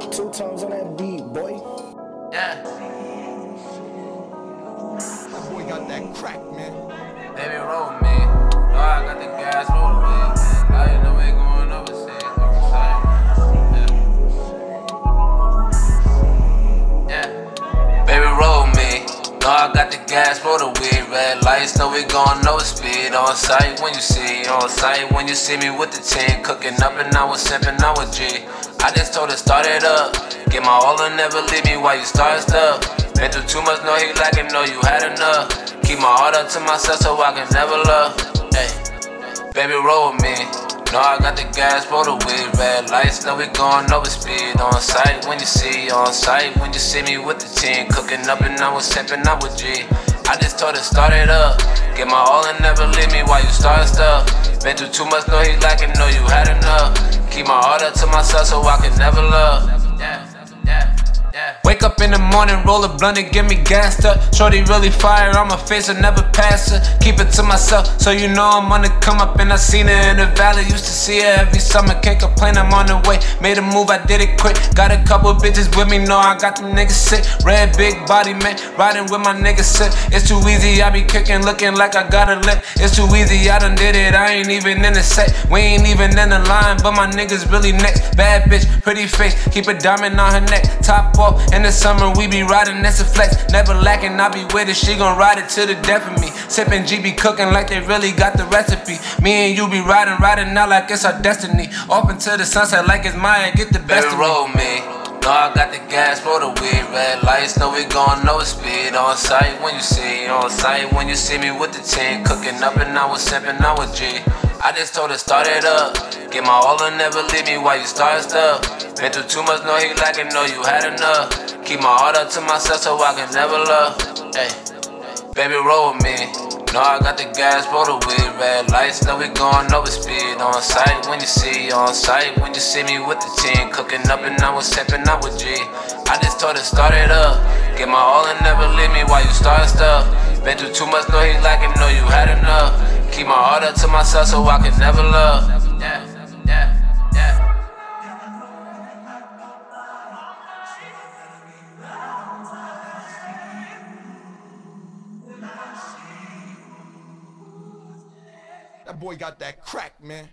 Two tones on that beat, boy. Yeah, That boy got that crack, man. baby roll me. No, I got the gas roll me. Now you know we going overseas. overseas. Yeah. Baby roll me. No, I got the gas for the weed. Red lights, know we going no speed. On sight when you see, on sight when you see me with the team. Cooking up and I was simping, I was G. I just told her start it up. Get my all and never leave me while you start stuff. Been through too much, know he lacking, know you had enough. Keep my heart up to myself so I can never love. Hey, baby, roll with me. No, I got the gas for the weed. Red lights, know we going over speed. On sight when you see, on sight when you see me with the team. Cooking up and I was simping, I was G. I just told her start it up. Get my all and never leave me while you start stuff. Been through too much, know he lacking, know you had enough. Keep my heart up to myself so I can never love. Wake up in the morning, roll a blunt and get me gassed up. Shorty really fire on my face, I never pass her. Keep it to myself, so you know I'm on the come up. And I seen her in the valley, used to see her every summer. Can't complain, I'm on the way. Made a move, I did it quick. Got a couple bitches with me, know I got them niggas sick. Red big body man, riding with my niggas sick. It's too easy, I be kicking, looking like I got a lip. It's too easy, I done did it, I ain't even in the set. We ain't even in the line, but my niggas really next. Bad bitch, pretty face, keep a diamond on her neck. Top off, in the summer we be riding, that's a flex. Never lacking, I be with it, she gon' ride it to the death of me. Sippin' G be cooking like they really got the recipe. Me and you be riding, riding out like it's our destiny. Off into the sunset like it's mine, get the best of roll me. No, I got the gas for the weed. Red lights, know we going no speed. On sight when you see, on sight when you see me with the team. Cooking up and I was simping, I was G. I just told her start it up. Get my all and never leave me while you start stuff. Been through too much, know he lacking, know you had enough. Keep my heart up to myself so I can never love. Hey, baby, roll with me. No, I got the gas for the weed. Red lights, know we going over speed. On sight when you see, on sight when you see me with the team. Cooking up and I was sipping, I was G. I just told her start it up. Get my all and never leave me while you start stuff. Been through too much, know he lacking, know you had enough. Keep my heart up to myself so I can never love. That boy got that crack, man.